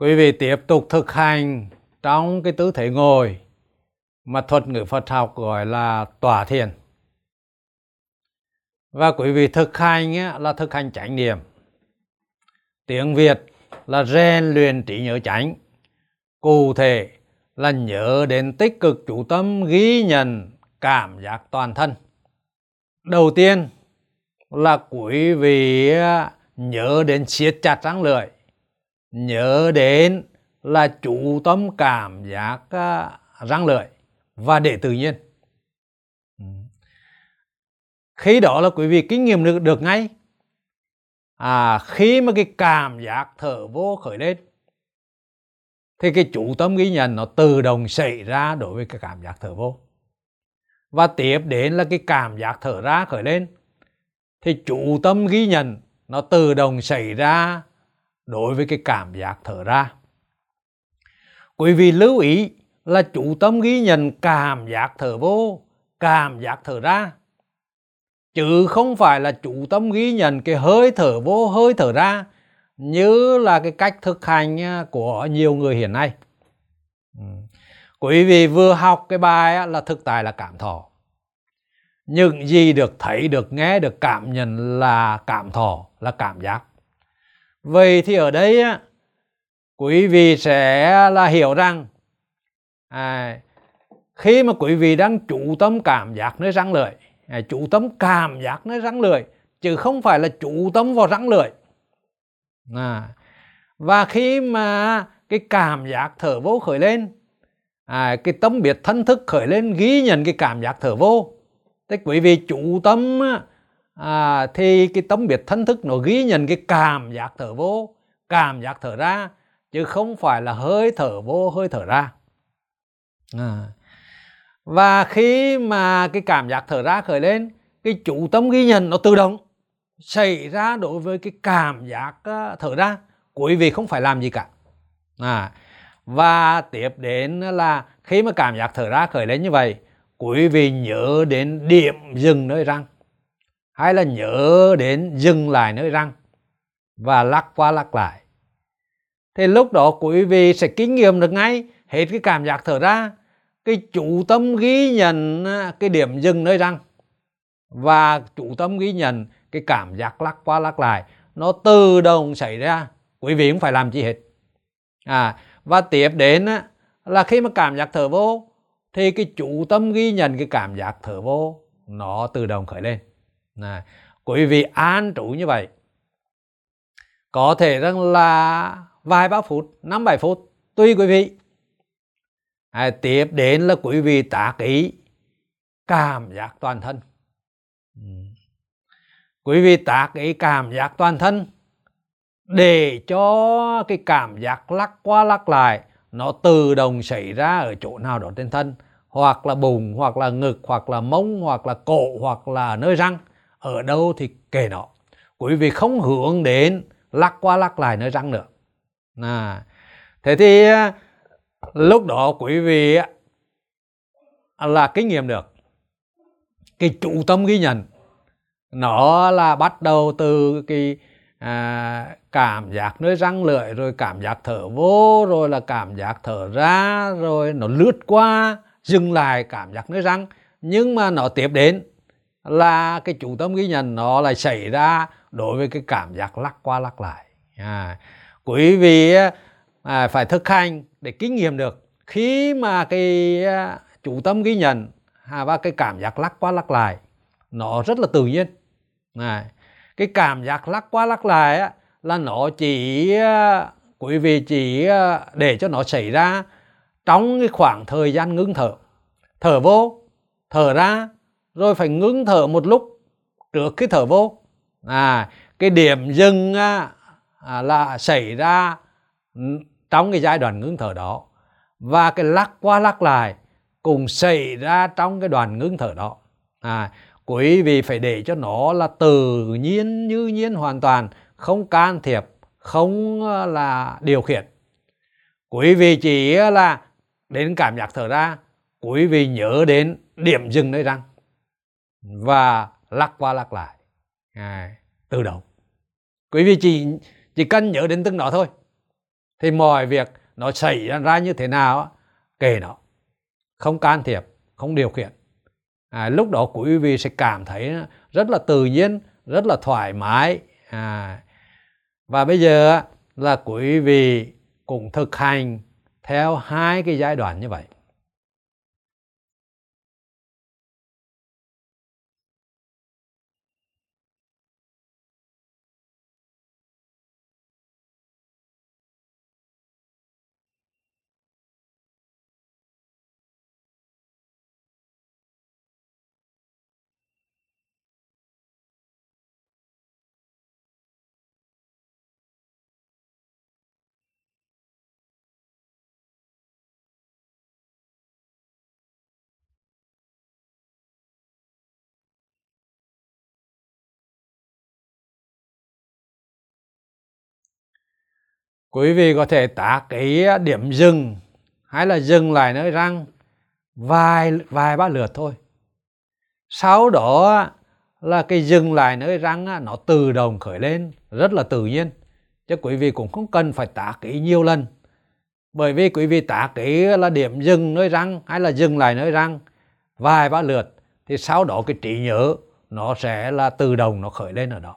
Quý vị tiếp tục thực hành trong cái tư thế ngồi mà thuật ngữ Phật học gọi là tỏa thiền. Và quý vị thực hành là thực hành chánh niệm. Tiếng Việt là rèn luyện trí nhớ chánh. Cụ thể là nhớ đến tích cực chủ tâm ghi nhận cảm giác toàn thân. Đầu tiên là quý vị nhớ đến siết chặt răng lưỡi nhớ đến là chủ tâm cảm giác à, răng lưỡi và để tự nhiên. Ừ. Khi đó là quý vị kinh nghiệm được, được ngay. À khi mà cái cảm giác thở vô khởi lên thì cái chủ tâm ghi nhận nó tự động xảy ra đối với cái cảm giác thở vô. Và tiếp đến là cái cảm giác thở ra khởi lên thì chủ tâm ghi nhận nó tự động xảy ra đối với cái cảm giác thở ra. Quý vị lưu ý là chủ tâm ghi nhận cảm giác thở vô, cảm giác thở ra. Chứ không phải là chủ tâm ghi nhận cái hơi thở vô, hơi thở ra, như là cái cách thực hành à, của nhiều người hiện nay. Ừ. Quý vị vừa học cái bài là thực tại là cảm thọ. Những gì được thấy, được nghe, được cảm nhận là cảm thọ, là cảm giác vậy thì ở đây á quý vị sẽ là hiểu rằng à, khi mà quý vị đang chủ tâm cảm giác nơi răng lưỡi à, chủ tâm cảm giác nơi răng lưỡi chứ không phải là chủ tâm vào răng lưỡi. À, và khi mà cái cảm giác thở vô khởi lên à, cái tâm biệt thân thức khởi lên ghi nhận cái cảm giác thở vô thế quý vị chủ tâm à, thì cái tấm biệt thân thức nó ghi nhận cái cảm giác thở vô cảm giác thở ra chứ không phải là hơi thở vô hơi thở ra à. và khi mà cái cảm giác thở ra khởi lên cái chủ tâm ghi nhận nó tự động xảy ra đối với cái cảm giác à, thở ra quý vị không phải làm gì cả à. và tiếp đến là khi mà cảm giác thở ra khởi lên như vậy quý vị nhớ đến điểm dừng nơi răng hay là nhớ đến dừng lại nơi răng và lắc qua lắc lại. Thì lúc đó quý vị sẽ kinh nghiệm được ngay, hết cái cảm giác thở ra, cái chủ tâm ghi nhận à, cái điểm dừng nơi răng và chủ tâm ghi nhận cái cảm giác lắc qua lắc lại, nó tự động xảy ra. Quý vị cũng phải làm gì hết. À và tiếp đến là khi mà cảm giác thở vô, thì cái chủ tâm ghi nhận cái cảm giác thở vô, nó tự động khởi lên này, quý vị an trú như vậy có thể rằng là vài ba phút năm bảy phút tùy quý vị. À, tiếp đến là quý vị tác ý cảm giác toàn thân. Ừ. Quý vị tác ý cảm giác toàn thân để cho cái cảm giác lắc qua lắc lại nó tự động xảy ra ở chỗ nào đó trên thân hoặc là bụng hoặc là ngực hoặc là mông hoặc là cổ hoặc là nơi răng ở đâu thì kể nó. Quý vị không hướng đến lắc qua lắc lại nơi răng nữa. À, thế thì à, lúc đó quý vị à, là kinh nghiệm được. Cái chủ tâm ghi nhận nó là bắt đầu từ cái à, cảm giác nơi răng lưỡi rồi cảm giác thở vô rồi là cảm giác thở ra rồi nó lướt qua dừng lại cảm giác nơi răng. Nhưng mà nó tiếp đến là cái chủ tâm ghi nhận nó lại xảy ra đối với cái cảm giác lắc qua lắc lại. À, quý vị à, phải thực hành để kinh nghiệm được. Khi mà cái à, chủ tâm ghi nhận à, và cái cảm giác lắc qua lắc lại nó rất là tự nhiên. À, cái cảm giác lắc qua lắc lại á, là nó chỉ à, quý vị chỉ à, để cho nó xảy ra trong cái khoảng thời gian ngưng thở. Thở vô thở ra rồi phải ngưng thở một lúc trước khi thở vô. À cái điểm dừng à, à, là xảy ra trong cái giai đoạn ngưng thở đó. Và cái lắc qua lắc lại cùng xảy ra trong cái đoạn ngưng thở đó. À quý vị phải để cho nó là tự nhiên như nhiên hoàn toàn không can thiệp không à, là điều khiển. Quý vị chỉ à, là đến cảm giác thở ra quý vị nhớ đến điểm dừng nơi răng và lắc qua lắc lại. À, tự động. Quý vị chỉ chỉ cần nhớ đến từng đó thôi. Thì mọi việc nó xảy ra như thế nào kể nó. Không can thiệp không điều khiển. À, lúc đó quý vị sẽ cảm thấy rất là tự nhiên rất là thoải mái. À, và bây giờ là quý vị cũng thực hành theo hai cái giai đoạn như vậy. Quý vị có thể tác cái điểm dừng hay là dừng lại nơi răng vài vài ba lượt thôi. Sau đó là cái dừng lại nơi răng nó tự động khởi lên, rất là tự nhiên. Chứ quý vị cũng không cần phải tác kỹ nhiều lần. Bởi vì quý vị tác kỹ là điểm dừng nơi răng hay là dừng lại nơi răng vài ba lượt, thì sau đó cái trí nhớ nó sẽ là tự động nó khởi lên ở đó.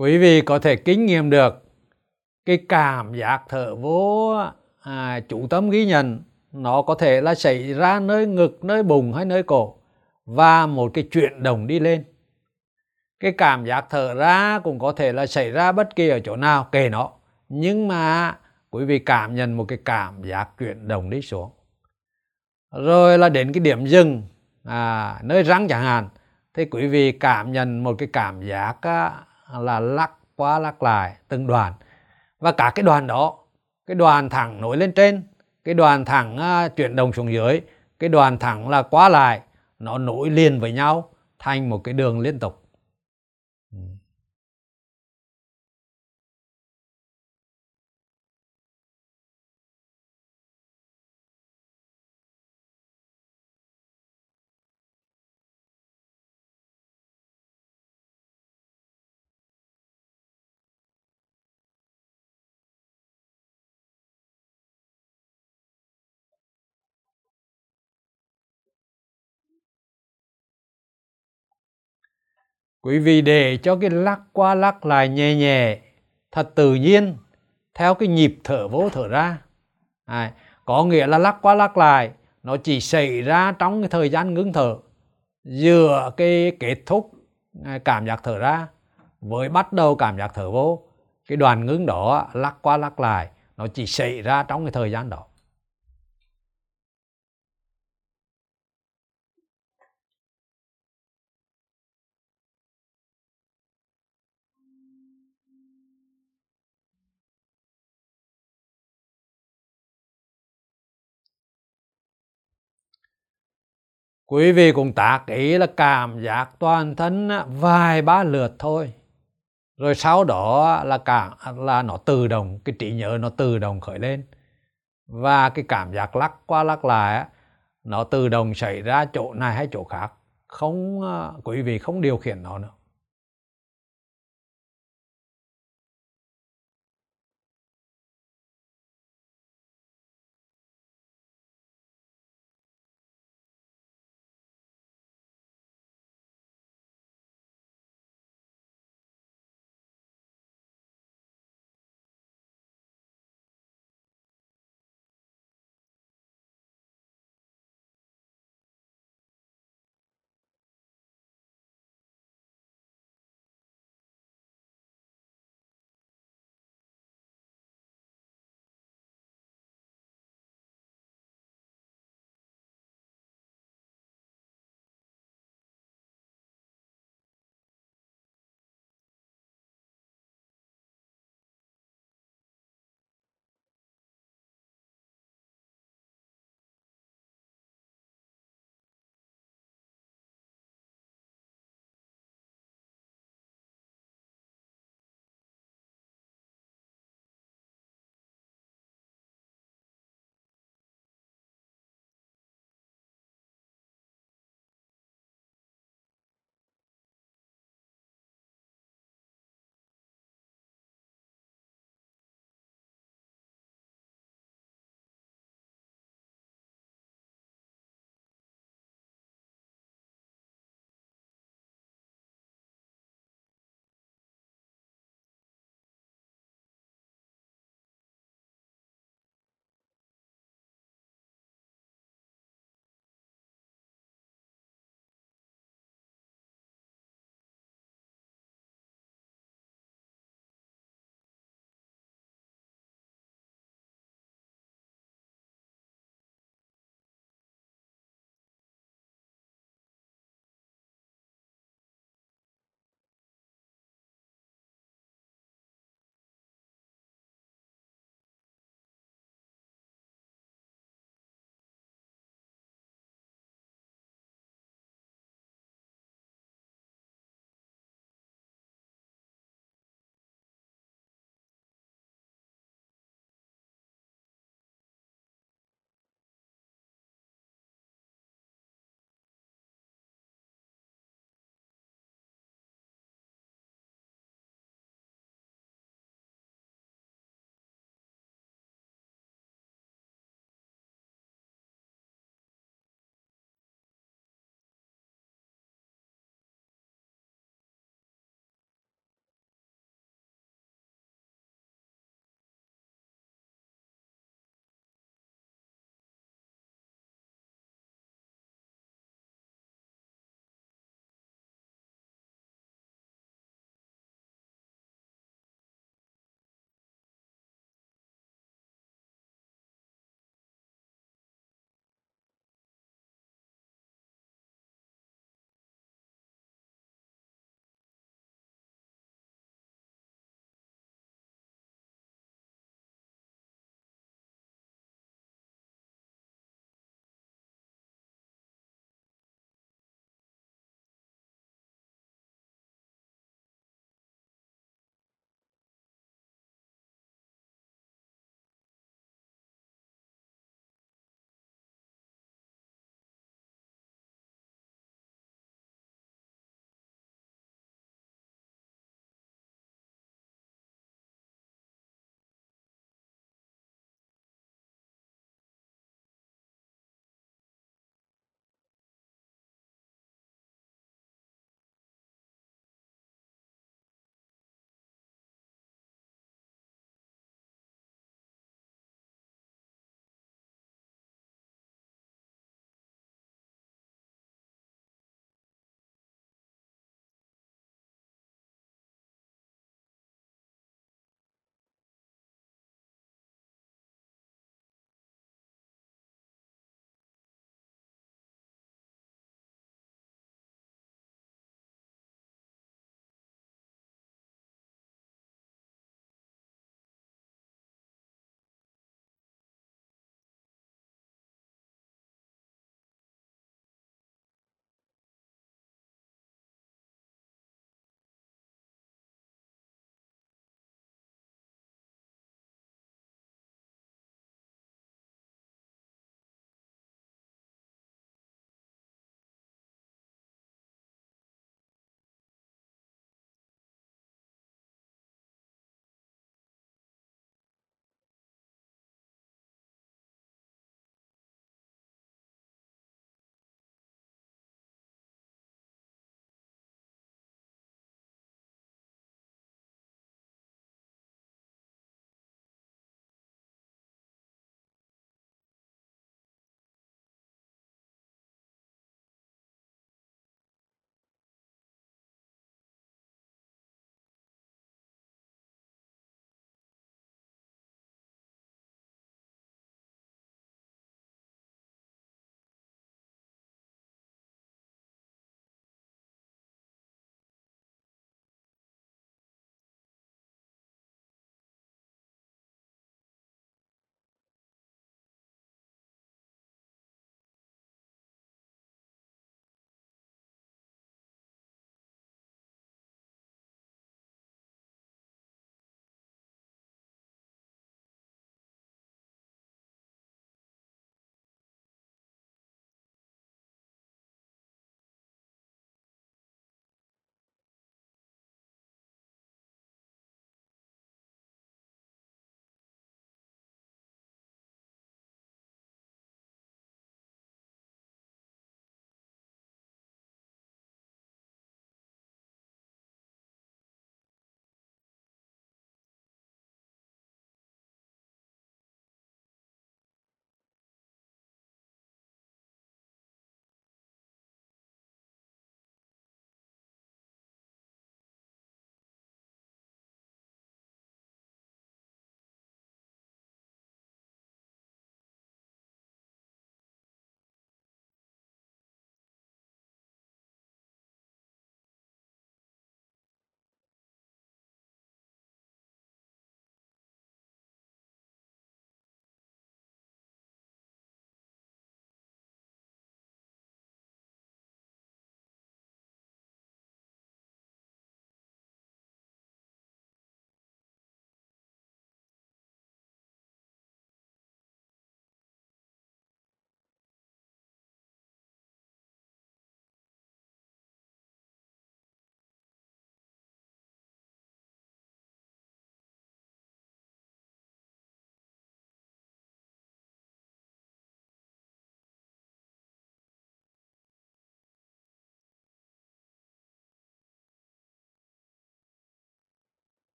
Quý vị có thể kinh nghiệm được cái cảm giác thở vô à, chủ tâm ghi nhận nó có thể là xảy ra nơi ngực nơi bụng hay nơi cổ và một cái chuyển động đi lên. Cái cảm giác thở ra cũng có thể là xảy ra bất kỳ ở chỗ nào kể nó nhưng mà quý vị cảm nhận một cái cảm giác chuyển động đi xuống. Rồi là đến cái điểm dừng à, nơi răng chẳng hạn thì quý vị cảm nhận một cái cảm giác à, là lắc qua lắc lại từng đoàn. Và cả cái đoàn đó cái đoàn thẳng nối lên trên cái đoàn thẳng uh, chuyển động xuống dưới cái đoàn thẳng là qua lại nó nối liền với nhau thành một cái đường liên tục. Quý vị để cho cái lắc qua lắc lại nhẹ nhẹ thật tự nhiên theo cái nhịp thở vô thở ra. À, có nghĩa là lắc qua lắc lại nó chỉ xảy ra trong cái thời gian ngưng thở giữa cái kết thúc à, cảm giác thở ra với bắt đầu cảm giác thở vô. Cái đoàn ngưng đó lắc qua lắc lại nó chỉ xảy ra trong cái thời gian đó. Quý vị cũng tác ý là cảm giác toàn thân vài ba lượt thôi. Rồi sau đó là cảm là nó tự động, cái trí nhớ nó tự động khởi lên. Và cái cảm giác lắc qua lắc lại nó tự động xảy ra chỗ này hay chỗ khác. Không à, quý vị không điều khiển nó nữa.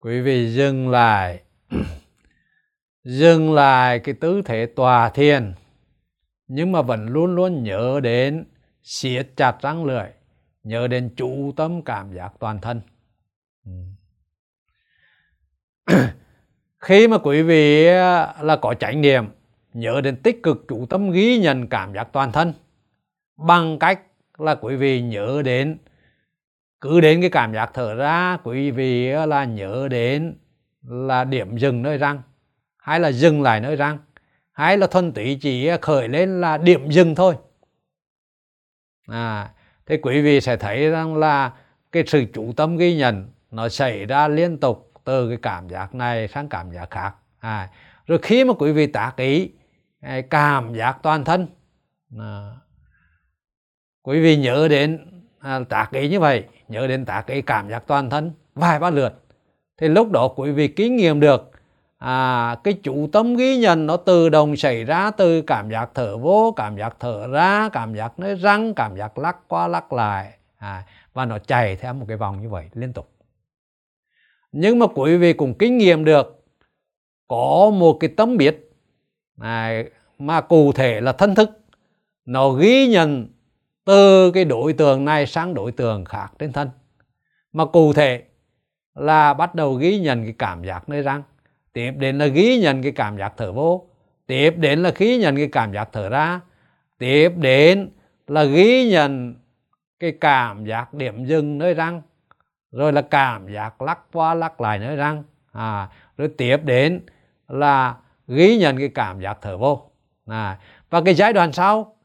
Quý vị dừng lại. Dừng lại cái tư thế tòa thiền. Nhưng mà vẫn luôn luôn nhớ đến siết chặt răng lưỡi, nhớ đến chú tâm cảm giác toàn thân. Ừ. Khi mà quý vị à, là có chánh niệm nhớ đến tích cực chủ tâm ghi nhận cảm giác toàn thân, bằng cách là quý vị nhớ đến cứ đến cái cảm giác thở ra quý vị là nhớ đến là điểm dừng nơi răng hay là dừng lại nơi răng hay là thuần tí chỉ khởi lên là điểm dừng thôi. À thế quý vị sẽ thấy rằng là cái sự chủ tâm ghi nhận nó xảy ra liên tục từ cái cảm giác này sang cảm giác khác. À, rồi khi mà quý vị tác ý à, cảm giác toàn thân à, quý vị nhớ đến à, tác ý như vậy nhớ đến tác cái cảm giác toàn thân vài ba lượt. Thì lúc đó quý vị kinh nghiệm được à, cái chủ tâm ghi nhận nó tự động xảy ra từ cảm giác thở vô cảm giác thở ra cảm giác nơi răng cảm giác lắc qua lắc lại à, và nó chạy theo một cái vòng như vậy liên tục. Nhưng mà quý vị cũng kinh nghiệm được có một cái tâm biết này, mà cụ thể là thân thức nó ghi nhận từ cái đối tượng này sang đối tượng khác trên thân. Mà cụ thể là bắt đầu ghi nhận cái cảm giác nơi răng tiếp đến là ghi nhận cái cảm giác thở vô tiếp đến là ghi nhận cái cảm giác thở ra tiếp đến là ghi nhận cái cảm giác điểm dừng nơi răng rồi là cảm giác lắc qua lắc lại nơi răng à, rồi tiếp đến là ghi nhận cái cảm giác thở vô. À, và cái giai đoạn sau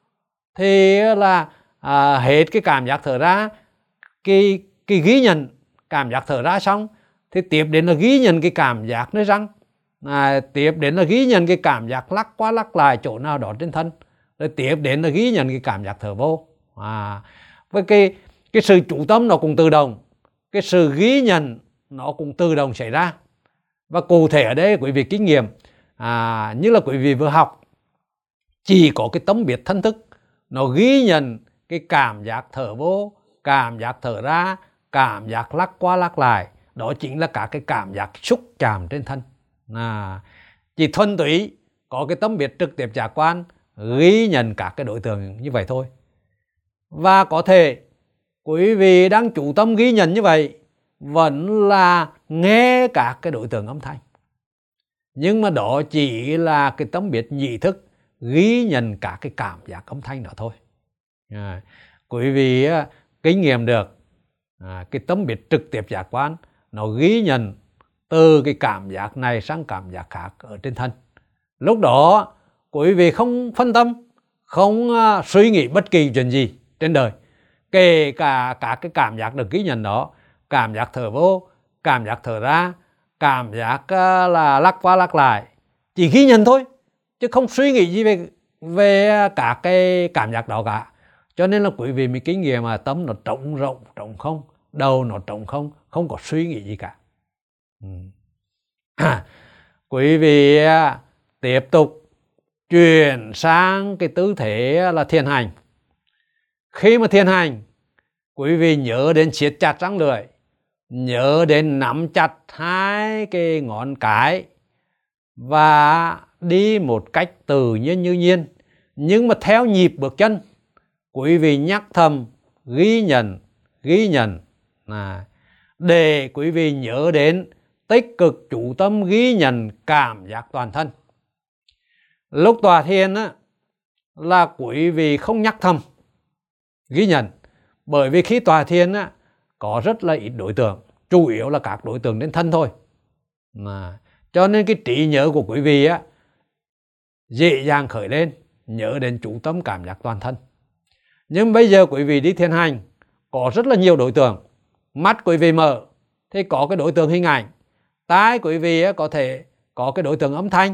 thì là à, hết cái cảm giác thở ra cái cái ghi nhận cảm giác thở ra xong thì tiếp đến là ghi nhận cái cảm giác nơi răng. À, tiếp đến là ghi nhận cái cảm giác lắc qua lắc lại chỗ nào đó trên thân. Rồi tiếp đến là ghi nhận cái cảm giác thở vô. À, với cái cái sự chủ tâm nó cũng tự động cái sự ghi nhận nó cũng tự động xảy ra. Và cụ thể ở đây quý vị kinh nghiệm à, như là quý vị vừa học chỉ có cái tấm biệt thân thức nó ghi nhận cái cảm giác thở vô cảm giác thở ra cảm giác lắc qua lắc lại đó chính là cả cái cảm giác xúc chạm trên thân. À, chỉ thuần túy có cái tấm biệt trực tiếp giả quan ghi nhận các cái đối tượng như vậy thôi. Và có thể quý vị đang chủ tâm ghi nhận như vậy vẫn là nghe các cái đối tượng âm thanh. Nhưng mà đó chỉ là cái tấm biệt nhị thức ghi nhận cả cái cảm giác âm thanh đó thôi à, quý vị kinh nghiệm được. À, cái tấm biệt trực tiếp giác quan nó ghi nhận từ cái cảm giác này sang cảm giác khác ở trên thân. Lúc đó quý vị không phân tâm không à, suy nghĩ bất kỳ chuyện gì trên đời. Kể cả cả cái cảm giác được ghi nhận đó cảm giác thở vô cảm giác thở ra cảm giác à, là lắc qua lắc lại chỉ ghi nhận thôi chứ không suy nghĩ gì về về à, cả cái cảm giác đó cả cho nên là quý vị mới kinh nghiệm mà tâm nó trống rộng trống không, đầu nó trống không không có suy nghĩ gì cả. Ừ. quý vị à, tiếp tục chuyển sang cái tư thế à, là thiền hành. Khi mà thiền hành, quý vị nhớ đến siết chặt răng lưỡi, nhớ đến nắm chặt hai cái ngón cái và đi một cách tự nhiên như nhiên. Nhưng mà theo nhịp bước chân quý vị nhắc thầm ghi nhận ghi nhận. À, để quý vị nhớ đến tích cực chủ tâm ghi nhận cảm giác toàn thân. Lúc tòa thiền á, là quý vị không nhắc thầm ghi nhận. Bởi vì khi tòa thiền á, có rất là ít đối tượng chủ yếu là các đối tượng đến thân thôi. Mà cho nên cái trí nhớ của quý vị á dễ dàng khởi lên nhớ đến chủ tâm cảm giác toàn thân nhưng bây giờ quý vị đi thiền hành có rất là nhiều đối tượng. Mắt quý vị mở thì có cái đối tượng hình ảnh. Tai quý vị có thể có cái đối tượng âm thanh.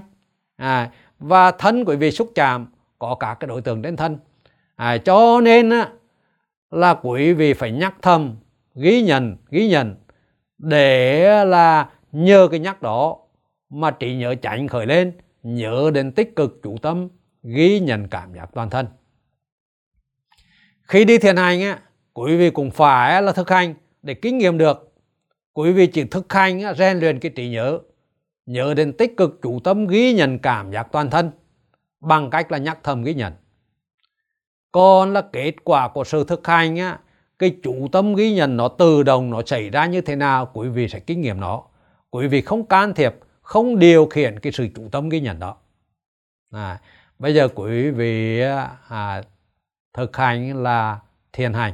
À, và thân quý vị xúc chạm có cả cái đối tượng trên thân. À, cho nên là quý vị phải nhắc thầm ghi nhận ghi nhận để là nhờ cái nhắc đó mà trí nhớ chánh khởi lên nhớ đến tích cực chủ tâm ghi nhận cảm giác toàn thân khi đi thiền hành á quý vị cũng phải là thực hành để kinh nghiệm được. Quý vị chỉ thực hành rèn luyện cái trí nhớ nhớ đến tích cực chủ tâm ghi nhận cảm giác toàn thân bằng cách là nhắc thầm ghi nhận. Còn là kết quả của sự thực hành á cái chủ tâm ghi nhận nó tự động nó xảy ra như thế nào quý vị sẽ kinh nghiệm nó. Quý vị không can thiệp không điều khiển cái sự chủ tâm ghi nhận đó. À, bây giờ quý vị à, thực hành là thiền hành.